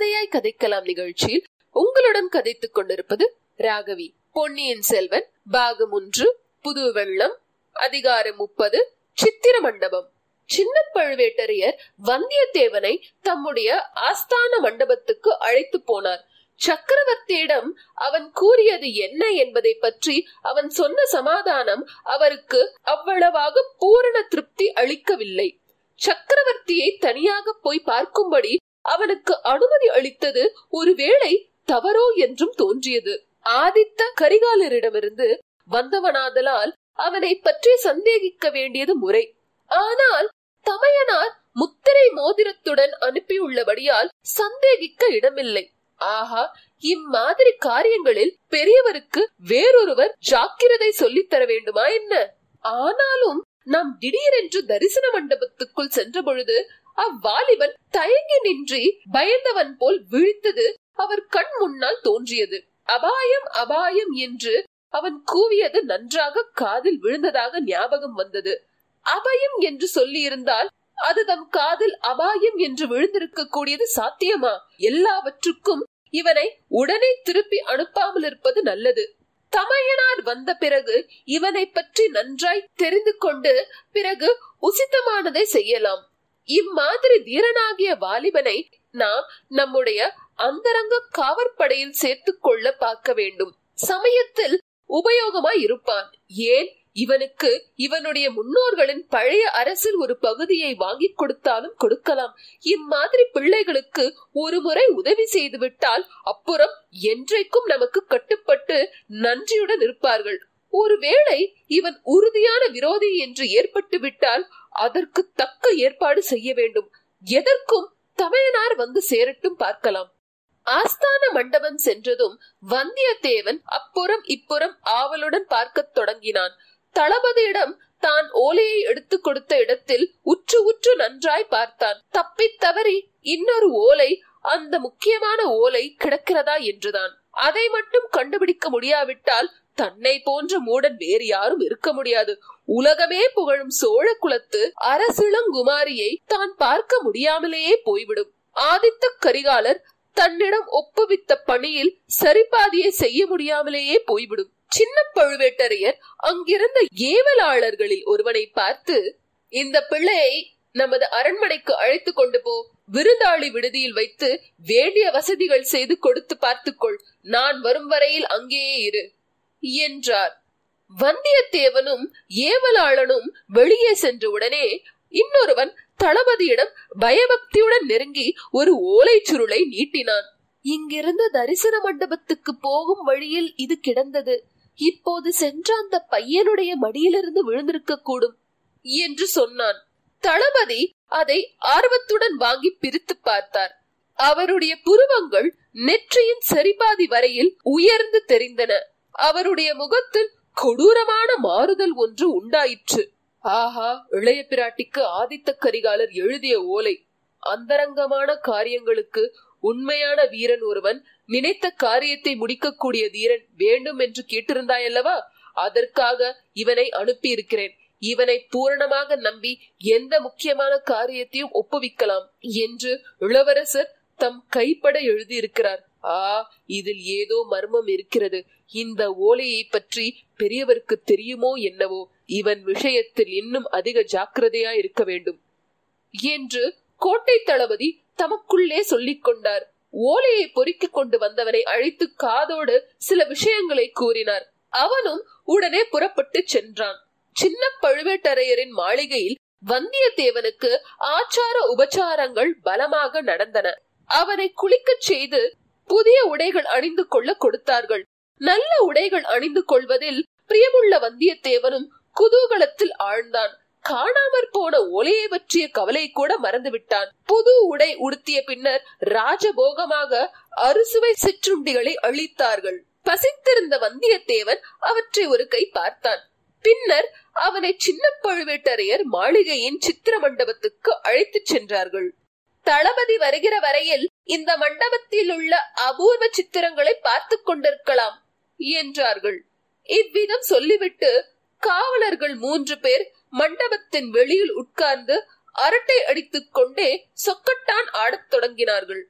கதையாய் கதைக்கலாம் நிகழ்ச்சியில் உங்களுடன் கதைத்துக் கொண்டிருப்பது ராகவி. பொன்னியின் செல்வன் பாகம் ஒன்று புது வெள்ளம் அதிகாரம் முப்பது சித்திர மண்டபம் சின்ன பழுவேட்டரையர் வந்தியத்தேவனை தம்முடைய ஆஸ்தான மண்டபத்துக்கு அழைத்து போனார். சக்கரவர்த்தியிடம் அவன் கூறியது என்ன என்பதை பற்றி அவன் சொன்ன சமாதானம் அவருக்கு அவ்வளவாக பூரண திருப்தி அளிக்கவில்லை. சக்கரவர்த்தியை தனியாக போய் பார்க்கும்படி அவனுக்கு அனுமதி அளித்தது ஒருவேளை தவறோ என்றும் தோன்றியது. ஆதித்த கரிகாலரிடமிருந்து வந்தவனாதலால் அவனை பற்றி சந்தேகிக்க வேண்டியது முறை. ஆனால் தமையனார் முத்திரை மோதிரத்துடன் அனுப்பியுள்ளபடியால் சந்தேகிக்க இடமில்லை. ஆஹா இம்மாதிரி காரியங்களில் பெரியவருக்கு வேறொருவர் ஜாக்கிரதை சொல்லித் தர வேண்டுமா என்ன? ஆனாலும் நாம் திடீரென்று தரிசன மண்டபத்துக்குள் சென்ற பொழுது அவ்வாலிபன் தயங்கி நின்றி பயந்தவன் போல் விழித்தது அவர் கண் முன்னால் தோன்றியது. அபாயம் அபாயம் என்று அவன் கூவியது நன்றாக காதில் விழுந்ததாக ஞாபகம் வந்தது. அபயம் என்று சொல்லியிருந்தால் அது தம் காதில் அபாயம் என்று விழுந்திருக்க கூடியது சாத்தியமா? எல்லாவற்றுக்கும் இவனை உடனே திருப்பி அனுப்பாமல் இருப்பது நல்லது. தமையனார் வந்த பிறகு இவனை பற்றி நன்றாய் தெரிந்து கொண்டு பிறகு உசித்தமானதை செய்யலாம். இம்மாதிரி வீரனாகிய வாலிபனை நாம் நம்முடைய அந்தரங்க காவற்படையில் சேர்த்துக் கொள்ள பார்க்க வேண்டும். சமயத்தில் உபயோகமாய் இருப்பான். ஏன்? இவனுக்கு இவனுடைய முன்னோர்களின் பழைய அரசில் ஒரு பகுதியை வாங்கி கொடுத்தாலும் கொடுக்கலாம். இம்மாதிரி பிள்ளைகளுக்கு ஒரு முறை உதவி செய்து விட்டால் அப்புறம் என்றைக்கும் நமக்கு கட்டுப்பட்டு நன்றியுடன் இருப்பார்கள். ஒருவேளை இவன் உறுதியான விரோதி என்று ஏற்பட்டு விட்டால் அதற்கு தக்க ஏற்பாடு செய்ய வேண்டும். எதற்கும் தமையனார் வந்து சேரட்டும் பார்க்கலாம். ஆஸ்தான மண்டபம் சென்றதும் வந்தியத்தேவன் அப்புறம் இப்புறம் ஆவலுடன் பார்க்கத் தொடங்கினான். தளபதியிடம் தான் ஓலையை எடுத்து கொடுத்த இடத்தில் உற்று உற்று நன்றாய் பார்த்தான். தப்பித் தவறி இன்னொரு ஓலை அந்த முக்கியமான ஓலை கிடக்கிறதா என்றுதான். அதை மட்டும் கண்டுபிடிக்க முடியாவிட்டால் தன்னை போன்ற மூடன் வேறு யாரும் இருக்க முடியாது. உலகமே புகழும் சோழ குலத்து அரசிளங்குமாரியை தான் பார்க்க முடியாமலேயே போய்விடும். ஆதித்த கரிகாலர் தன்னிடம் ஒப்புவித்த பணியில் சரிபாதியை செய்ய முடியாமலேயே போய்விடும். சின்ன பழுவேட்டரையர் அங்கிருந்த ஏவலாளர்களில் ஒருவனை பார்த்து இந்த பிள்ளையை நமது அரண்மனைக்கு அழைத்து கொண்டு போ. விருந்தாளி விடுதியில் வைத்து வேண்டிய வசதிகள் செய்து கொடுத்து பார்த்துக்கொள் நான் வரும் வரையில் அங்கேயே இரு. என்றார். வந்தியத்தேவனும் ஏவலாளனும் வெளியே சென்ற உடனே இன்னொருவன் தளபதியிடம் பயபக்தியுடன் நெருங்கி ஒரு ஓலை சுருளை நீட்டினான். இங்கிருந்து தரிசன மண்டபத்துக்கு போகும் வழியில் இது கிடந்தது. இப்போது சென்ற அந்த பையனுடைய மடியிலிருந்து விழுந்திருக்க கூடும் என்று சொன்னான். தளபதி அதை ஆர்வத்துடன் வாங்கி பிரித்து பார்த்தார். அவருடைய புருவங்கள் நெற்றியின் சரிபாதி வரையில் உயர்ந்து தெரிந்தன. அவருடைய முகத்தில் கொடூரமான மாறுதல் ஒன்று உண்டாயிற்று. ஆஹா இளைய பிராட்டிக்கு ஆதித்த கரிகாலர் எழுதிய ஓலை. அந்தரங்கமான காரியங்களுக்கு உண்மையான வீரன் ஒருவன் நினைத்த காரியத்தை முடிக்கக்கூடிய தீரன் வேண்டும் என்று கேட்டிருந்தாயல்லவா? அதற்காக இவனை அனுப்பி இருக்கிறேன் இவனை பூரணமாக நம்பி எந்த முக்கியமான காரியத்தையும் ஒப்புவிக்கலாம் என்று இளவரசர் தம் கைப்பட எழுதியிருக்கிறார். ஆ இதில் ஏதோ மர்மம் இருக்கிறது. இந்த ஓலையை பற்றி பெரியவருக்கு தெரியுமோ என்னவோ இவன் விஷயத்தில் இன்னும் அதிக ஜாக்கிரதையா இருக்க வேண்டும். என்று கோட்டை தளபதி தமக்குள்ளே சொல்லிக் கொண்டார். ஓலையை பொறுக்கிக் கொண்டு வந்தவனை அழைத்து காதோடு சில விஷயங்களை கூறினார். அவனும் உடனே புறப்பட்டு சென்றான். சின்ன பழுவேட்டரையரின் மாளிகையில் வந்தியத்தேவனுக்கு ஆச்சார உபச்சாரங்கள் பலமாக நடந்தன. அவனை குளிக்கச் செய்து புதிய உடைகள் அணிந்து கொள்ள கொடுத்தார்கள். நல்ல உடைகள் அணிந்து கொள்வதில் பிரியமுள்ள வந்தியத்தேவனும் குதூகலத்தில் ஆழ்ந்தான். காணாமற் போன ஒலையை பற்றிய கவலை கூட மறந்துவிட்டான். புது உடை உடுத்திய பின்னர் ராஜபோகமாக அறுசுவை சிற்றுண்டிகளை அளித்தார்கள் பசித்திருந்த வந்தியத்தேவன் அவற்றை ஒரு கை பார்த்தான். பின்னர் அவனை சின்ன பழுவேட்டரையர் மாளிகையின் சித்திர மண்டபத்துக்கு அழைத்துச் சென்றார்கள். தளபதி வருகிற வரையில் இந்த மண்டபத்தில் உள்ள அபூர்வ சித்திரங்களை பார்த்து கொண்டிருக்கலாம். என்றார்கள். இவ்விதம் சொல்லிவிட்டு காவலர்கள் மூன்று பேர் மண்டபத்தின் வெளியில் உட்கார்ந்து அரட்டை அடித்துக் கொண்டே சொக்கட்டான் ஆடத் தொடங்கினார்கள்.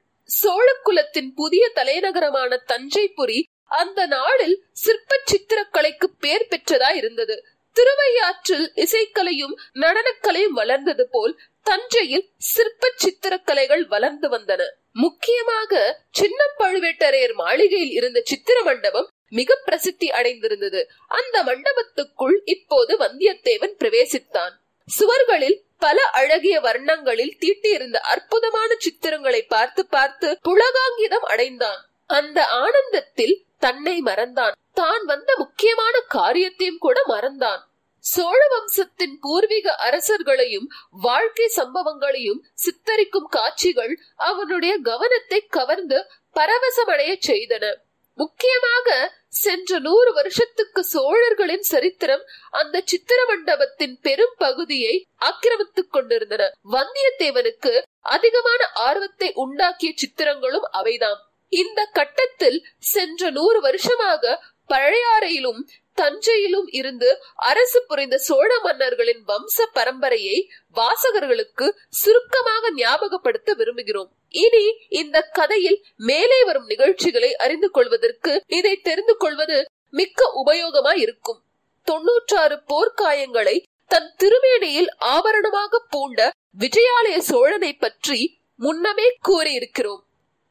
சோழக்குலத்தின் புதிய தலைநகரமான தஞ்சைபுரி அந்த நாளில் சிற்ப சித்திரக்கலைக்கு பேர் பெற்றதா இருந்தது திருவையாற்றில் இசைக்கலையும் நடனக்கலையும் வளர்ந்தது போல் தஞ்சையில் சிற்ப சித்திரக்கலைகள் வளர்ந்து வந்தன. முக்கியமாக சின்ன பழுவேட்டரையர் மாளிகையில் இருந்த சித்திர மண்டபம் மிக பிரசித்தி அடைந்திருந்தது. அந்த மண்டபத்துக்குள் இப்போது வந்தியத்தேவன் பிரவேசித்தான். சுவர்களில் பல அழகிய வர்ணங்களில் தீட்டியிருந்த அற்புதமான சித்திரங்களை பார்த்து பார்த்து புலகாங்கிதம் அடைந்தான். அந்த ஆனந்தத்தில் தன்னை மறந்தான். தான் வந்த முக்கியமான காரியத்தையும் கூட மறந்தான். சோழ வம்சத்தின் பூர்வீக அரசர்களையும் வாழ்க்கை சம்பவங்களையும் சித்தரிக்கும் காட்சிகள் அவனுடைய கவனத்தை கவர்ந்து பரவசமடைய செய்தன. முக்கியமாக சென்ற நூறு வருஷத்துக்கு சோழர்களின் சரித்திரம் அந்த சித்திர மண்டபத்தின் பெரும் பகுதியை ஆக்கிரமித்துக் கொண்டிருந்தன. வந்தியத்தேவனுக்கு அதிகமான ஆர்வத்தை உண்டாக்கிய சித்திரங்களும் அவைதாம். இந்த கட்டத்தில் சென்ற நூறு வருஷமாக பழையாறையிலும் தஞ்சையிலும் இருந்து அரசு புரிந்த சோழ மன்னர்களின் வம்ச பரம்பரையை வாசகர்களுக்கு சுருக்கமாக ஞாபகப்படுத்த விரும்புகிறோம். இனி இந்த கதையில் மேலே வரும் நிகழ்ச்சிகளை அறிந்து கொள்வதற்கு இதை தெரிந்து கொள்வது மிக்க உபயோகமா இருக்கும் தொன்னூற்றாறு போர்க்காயங்களை தன் திருமேனியில் ஆபரணமாக பூண்ட விஜயாலய சோழனை பற்றி முன்னமே கூறியிருக்கிறோம்.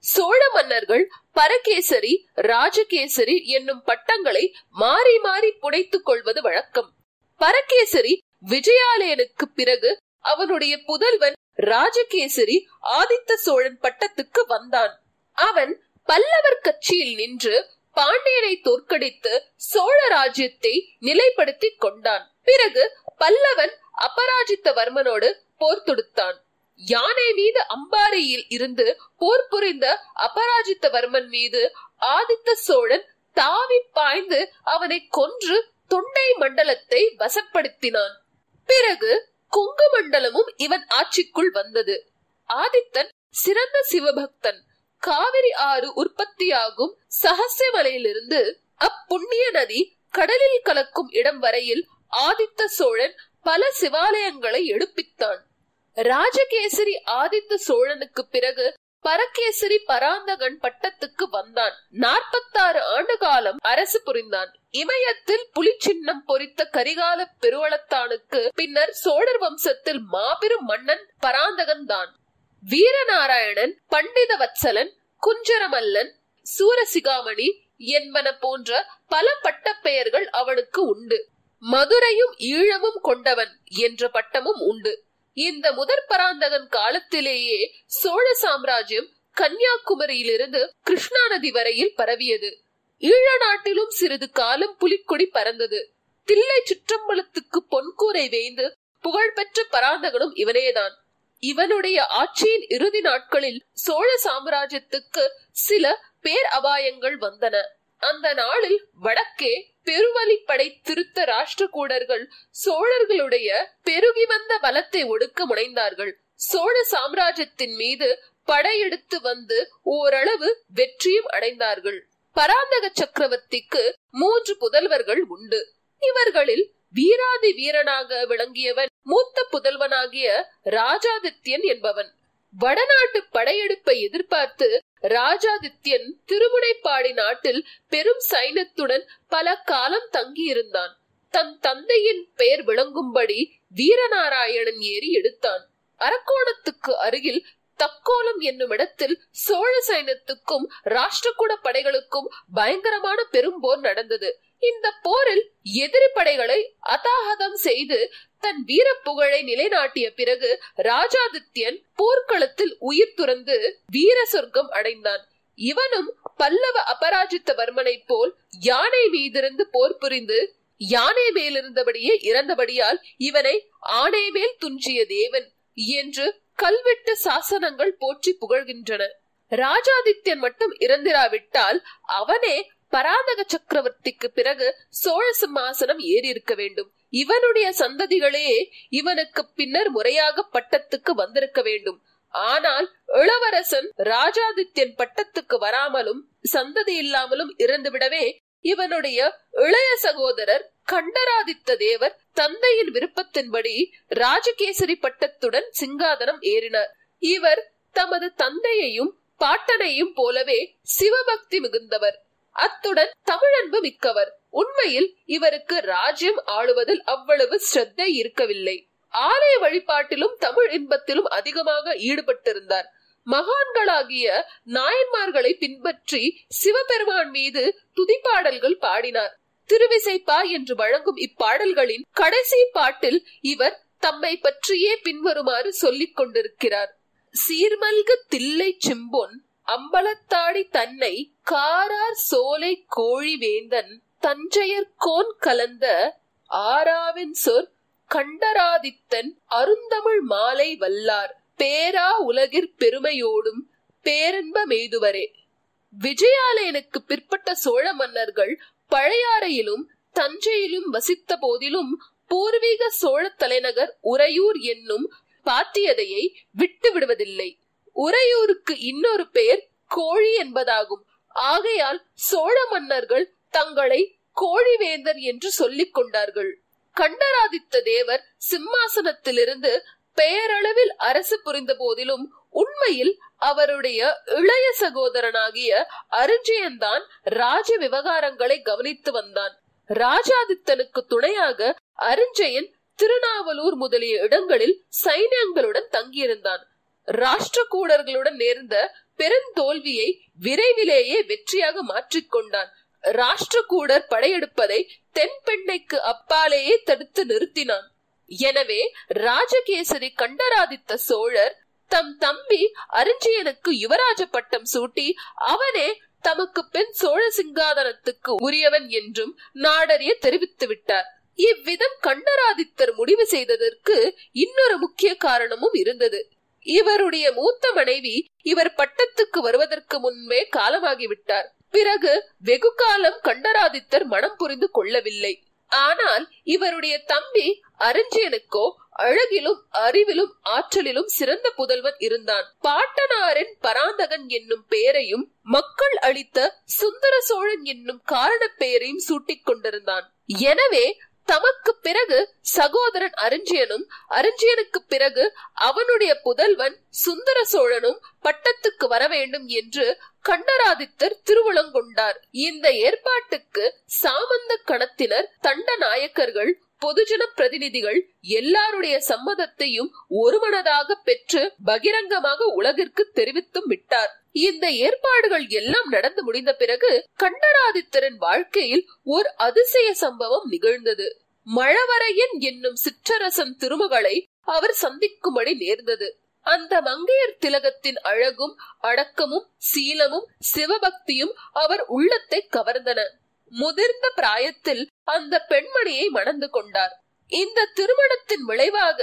சோழ மன்னர்கள் பரகேசரி ராஜகேசரி என்னும் பட்டங்களை மாறி மாறி புனைத்துக் கொள்வது வழக்கம். பரகேசரி விஜயாலயனுக்கு பிறகு அவனுடைய புதல்வன் ராஜகேசரி ஆதித்த சோழன் பட்டத்துக்கு வந்தான். அவன் பல்லவர் கட்சியில் நின்று பாண்டியனை தோற்கடித்து சோழ ராஜ்யத்தை நிலைப்படுத்திக் கொண்டான். பிறகு பல்லவன் அபராஜித்த வர்மனோடு போர் தொடுத்தான். யானை மீது அம்பாரியில் இருந்து போர் புரிந்த அபராஜித்தவர்மன் மீது ஆதித்த சோழன் தாவி பாய்ந்து அவனை கொன்று தொண்டை மண்டலத்தை வசப்படுத்தினான். பிறகு கொங்கு மண்டலமும் இவன் ஆட்சிக்குள் வந்தது. ஆதித்தன் சிறந்த சிவபக்தன். காவிரி ஆறு உற்பத்தியாகும் சகசியமலையிலிருந்து அப்புண்ணிய நதி கடலில் கலக்கும் இடம் வரையில் ஆதித்த சோழன் பல சிவாலயங்களை எடுப்பித்தான். ராஜகேசரி ஆதித்த சோழனுக்கு பிறகு பரகேசரி பராந்தகன் பட்டத்துக்கு வந்தான். நாற்பத்தாறு ஆண்டு காலம் அரசு புரிந்தான். இமயத்தில் புலி சின்னம் பொறித்த கரிகால பெருவளத்தானுக்கு பின்னர் சோழர் வம்சத்தில் மாபெரும் மன்னன் பராந்தகன் தான். வீரநாராயணன் பண்டித வத்சலன் குஞ்சரமல்லன் சூரசிகாமணி என்பன போன்ற பல பட்டப்பெயர்கள் அவனுக்கு உண்டு. மதுரையும் ஈழமும் கொண்டவன் என்ற பட்டமும் உண்டு. இந்த முதற் பராந்தகன் காலத்திலேயே சோழ சாம்ராஜ்யம் கன்னியாகுமரியிலிருந்து கிருஷ்ணா நதி வரையில் பரவியது. ஈழ நாட்டிலும் சிறிது காலம் புலிக்கொடி பறந்தது. தில்லை சுற்றம்பலத்துக்கு பொன்கூரை வேய்ந்து புகழ்பெற்ற பராந்தகனும் இவனேதான். இவனுடைய ஆட்சியின் இறுதி நாட்களில் சோழ சாம்ராஜ்யத்துக்கு சில பேர் அபாயங்கள் வந்தன. அந்த நாளில் வடக்கே பெருவலிப்படை திருத்த ராஷ்டிரகூடர்கள் சோழர்களுடைய பெருகி வந்த பலத்தை ஒடுக்க முனைந்தார்கள். சோழ சாம்ராஜ்யத்தின் மீது படையெடுத்து வந்து ஓரளவு வெற்றியும் அடைந்தார்கள். பராந்தக சக்கரவர்த்திக்கு மூன்று புதல்வர்கள் உண்டு. இவர்களில் வீராதி வீரனாக விளங்கியவன் மூத்த புதல்வனாகிய ராஜாதித்யன் என்பவன். வடநாட்டு படையெடுப்பை எதிர்பார்த்து ராஜாதித்யன் திருமுனைப்பாடி நாட்டில் பெரும் சைன்யத்துடன் பல காலம் தங்கியிருந்தான். தன் தந்தையின் பெயர் விளங்கும்படி வீரநாராயணன் ஏறி எடுத்தான். அரக்கோணத்துக்கு அருகில் தக்கோலம் என்னும் இடத்தில் சோழ சைன்யத்துக்கும் ராஷ்டிரகூட படைகளுக்கும் பயங்கரமான பெரும் போர் நடந்தது. இந்த போரில் எதிரி படைகளை அதாகதம் செய்து தன் வீர புகழை நிலைநாட்டிய பிறகு ராஜாதித்யன் போர்க்களத்தில் உயிர் துறந்து வீர சொர்க்கம் அடைந்தான். இவனும் பல்லவ அபராஜித்தவர்மனை போல் யானை மீதிருந்து போர் புரிந்து யானை மேலிருந்தபடியே இறந்தபடியால் இவனை ஆணை மேல் துஞ்சிய தேவன் என்று கல்வெட்டு சாசனங்கள் போற்றி புகழ்கின்றன. ராஜாதித்யன் மட்டும் இறந்திராவிட்டால் அவனே பராந்தக சக்கரவர்த்திக்கு பிறகு சோழ சிம்மாசனம் ஏறி இருக்க வேண்டும். இவனுடைய சந்ததிகளே இவனுக்கு பின்னர் முறையாக பட்டத்துக்கு வந்திருக்க வேண்டும். ஆனால் இளவரசன் ராஜாதித்யன் பட்டத்துக்கு வராமலும் சந்ததி இல்லாமலும் இறந்துவிடவே இவனுடைய இளைய சகோதரர் கண்டராதித்த தேவர் தந்தையின் விருப்பத்தின்படி ராஜகேசரி பட்டத்துடன் சிங்காதனம் ஏறினார். இவர் தமது தந்தையையும் பாட்டனையும் போலவே சிவபக்தி மிகுந்தவர். அத்துடன் தமிழன்பு மிக்கவர். உண்மையில் இவருக்கு ராஜ்யம் ஆளுவதில் அவ்வளவு ஸ்ரத்தை இருக்கவில்லை. ஆலய வழிபாட்டிலும் தமிழ் இன்பத்திலும் அதிகமாக ஈடுபட்டிருந்தார். மகான்களாகிய நாயன்மார்களை பின்பற்றி சிவபெருமான் மீது துதிப்பாடல்கள் பாடினார். திருவிசைப்பா என்று வழங்கும் இப்பாடல்களின் கடைசி பாட்டில் இவர் தம்மை பற்றியே பின்வருமாறு சொல்லிக் கொண்டிருக்கிறார். சீர்மல்கு தில்லை செம்பொன் அம்பலத்தாடி தன்னை காரார் சோலை கோழி வேந்தன் தஞ்சையர்கோன் கலந்த ஆராவின் சொற் கண்டராதித்தன் அருந்தமிழ் மாலை வல்லார் பேரா உலகிற் பெருமையோடும் பேரன்ப மேதுவரே விஜயாலயனுக்கு பிற்பட்ட சோழ மன்னர்கள் பழையாறையிலும் தஞ்சையிலும் வசித்த போதிலும் பூர்வீக சோழ தலைநகர் உறையூர் என்னும் பாத்தியதையை விட்டு விடுவதில்லை உறையூருக்கு இன்னொரு பெயர் கோழி என்பதாகும். ஆகையால் சோழ மன்னர்கள் தங்களை கோழிவேந்தர் என்று சொல்லிக் கொண்டார்கள். கண்டராதித்த தேவர் சிம்மாசனத்திலிருந்து பெயரளவில் அரசு புரிந்த போதிலும் உண்மையில் அவருடைய இளைய சகோதரனாகிய அருஞ்சயன்தான் ராஜ விவகாரங்களை கவனித்து வந்தான். ராஜாதித்தனுக்கு துணையாக அருஞ்சயன் திருநாவலூர் முதலிய இடங்களில் சைன்யங்களுடன் தங்கியிருந்தான். ராஷ்டிரகூடர்களுடன் நேர்ந்த பெருந்தோல்வியை விரைவிலேயே வெற்றியாக மாற்றிக்கொண்டான். ராஷ்டிரகூடர் படையெடுப்பதை தென்பெண்ணைக்கு அப்பாலேயே தடுத்து நிறுத்தினான். எனவே ராஜகேசரி கண்டராதித்த சோழர் தம் தம்பி அரிஞ்சியனுக்கு யுவராஜ பட்டம் சூட்டி அவனே தமக்கு பெண் சோழ சிங்காதனத்துக்கு உரியவன் என்றும் நாடறிய தெரிவித்து விட்டார். இவ்விதம் கண்டராதித்தர் முடிவு செய்ததற்கு இன்னொரு முக்கிய காரணமும் இருந்தது. இவருடைய மூத்த மனைவி இவர் பட்டத்துக்கு வருவதற்கு முன்பே காலமாகிவிட்டார். பிறகு வெகு காலம் கண்டராதித்தர் மனம் புரிந்து கொள்ளவில்லை. ஆனால் இவருடைய தம்பி அரிஞ்சியனுக்கோ அழகிலும் அறிவிலும் ஆற்றலிலும் சிறந்த புதல்வன் இருந்தான். பாட்டனாரின் பராந்தகன் என்னும் பெயரையும் மக்கள் அளித்த சுந்தர சோழன் என்னும் காரண பெயரையும் சூட்டிக் கொண்டிருந்தான். எனவே தமக்கு பிறகு சகோதரன் அரிஞ்சியனும் அருஞ்சியனுக்கு பிறகு அவனுடைய புதல்வன் சுந்தர சோழனும் பட்டத்துக்கு வர வேண்டும் என்று கண்டராதித்தர் திருவுளங்கொண்டார். இந்த ஏற்பாட்டுக்கு சாமந்த கணத்தினர் தண்ட நாயக்கர்கள் பொதுஜன பிரதிநிதிகள் எல்லாருடைய சம்மதத்தையும் ஒருமனதாக பெற்று பகிரங்கமாக உலகிற்கு தெரிவித்தும் விட்டார். இந்த ஏற்பாடுகள் எல்லாம் நடந்து முடிந்த பிறகு கண்டராதித்தரின் வாழ்க்கையில் ஒரு அதிசய சம்பவம் நிகழ்ந்தது. மழவரையன் என்னும் சிற்றரசன் திருமகளை அவர் சந்திக்கும்படி நேர்ந்தது. அந்த மங்கையர் திலகத்தின் அழகும் அடக்கமும் சீலமும் சிவபக்தியும் அவர் உள்ளத்தை கவர்ந்தன. முதிர்ந்த பிராயத்தில் அந்த பெண்மணியை மணந்து கொண்டார். இந்த திருமணத்தின் விளைவாக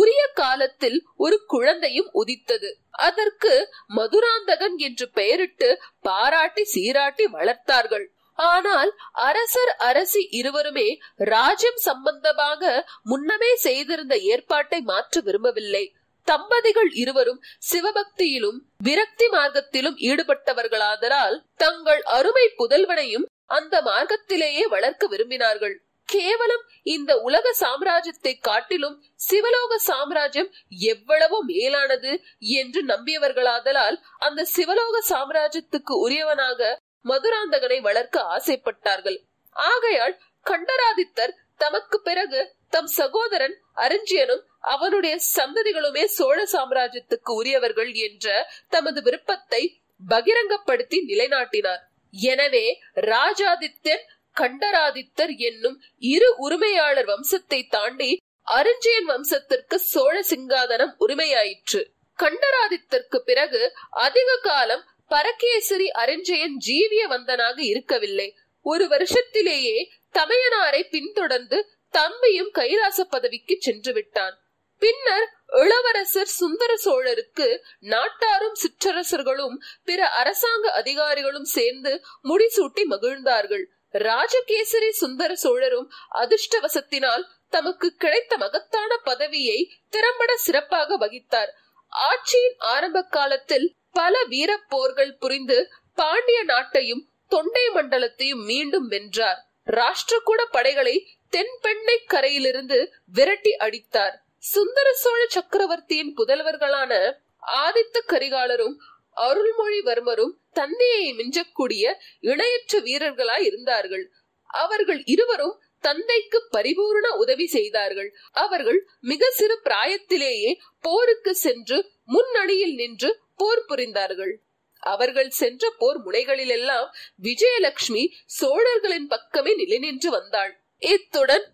உரிய காலத்தில் ஒரு குழந்தையும் உதித்தது. அதற்கு மதுராந்தகன் என்று பெயரிட்டு பாராட்டி சீராட்டி வளர்த்தார்கள். ஆனால் அரசர் அரசி இருவருமே ராஜ்யம் சம்பந்தமாக முன்னமே செய்திருந்த ஏற்பாட்டை மாற்ற விரும்பவில்லை. தம்பதிகள் இருவரும் சிவபக்தியிலும் விரக்தி மார்க்கத்திலும் ஈடுபட்டவர்களாதலால் தங்கள் அருமை புதல்வனையும் அந்த மார்க்கத்திலேயே வளர்க்க விரும்பினார்கள். கேவலம் இந்த உலக சாம்ராஜ்யத்தை காட்டிலும் சிவலோக சாம்ராஜ்யம் எவ்வளவோ மேலானது என்று நம்பியவர்களாதலால் அந்த சிவலோக சாம்ராஜ்யத்துக்கு உரியவனாக மதுராந்தகனை வளர்க்க ஆசைப்பட்டார்கள். ஆகையால் கண்டராதித்தர் தமக்கு பிறகு தம் சகோதரன் அரிஞ்சியனும் அவனுடைய சந்ததிகளுமே சோழ சாம்ராஜ்யத்துக்கு உரியவர்கள் என்ற தமது விருப்பத்தை பகிரங்கப்படுத்தி நிலைநாட்டினார். எனவே ராஜாதித்தன் கண்டராதித்தர் என்னும் இரு உரிமையாளர் வம்சத்தை தாண்டி அருஞ்சயன் வம்சத்திற்கு சோழ சிங்காதனம் உரிமையாயிற்று. கண்டராதித்தற்கு பிறகு அதிக காலம் பரகேசரி அருஞ்சயன் ஜீவிய வந்தனாக இருக்கவில்லை. ஒரு வருஷத்திலேயே தமையனாரை பின்தொடர்ந்து தம்பியும் கைலாச பதவிக்கு சென்று விட்டான். பின்னர் இளவரசர் சுந்தர சோழருக்கு நாட்டாரும் சிற்றரசர்களும் பிற அரசாங்க அதிகாரிகளும் சேர்ந்து முடிசூட்டி மகிழ்ந்தார்கள். ராஜகேசரி சுந்தர சோழரும் அதிர்ஷ்டவசத்தினால் தமக்கு கிடைத்த மகத்தான பதவியை திறம்பட சிறப்பாக வகித்தார். ஆட்சியின் ஆரம்ப காலத்தில் பல வீரப் போர்கள் புரிந்து பாண்டிய நாட்டையும் தொண்டை மண்டலத்தையும் மீண்டும் வென்றார். ராஷ்டிரகூட படைகளை தென்பெண்ணை கரையிலிருந்து விரட்டி அடித்தார். சுந்தர சோழ சக்கரவர்த்தியின் புதல்வர்களான ஆதித்த கரிகாலரும் அருள்மொழிவர்மரும் தந்தையை மிஞ்சக்கூடிய இணையற்ற வீரர்களாய் இருந்தார்கள். அவர்கள் இருவரும் தந்தைக்கு பரிபூர்ண உதவி செய்தார்கள். அவர்கள் மிக சிறு பிராயத்திலேயே போருக்கு சென்று முன்னணியில் நின்று போர் புரிந்தார்கள். அவர்கள் சென்ற போர் முனைகளிலெல்லாம் விஜயலட்சுமி சோழர்களின் பக்கமே நிலை நின்று வந்தாள். இத்துடன்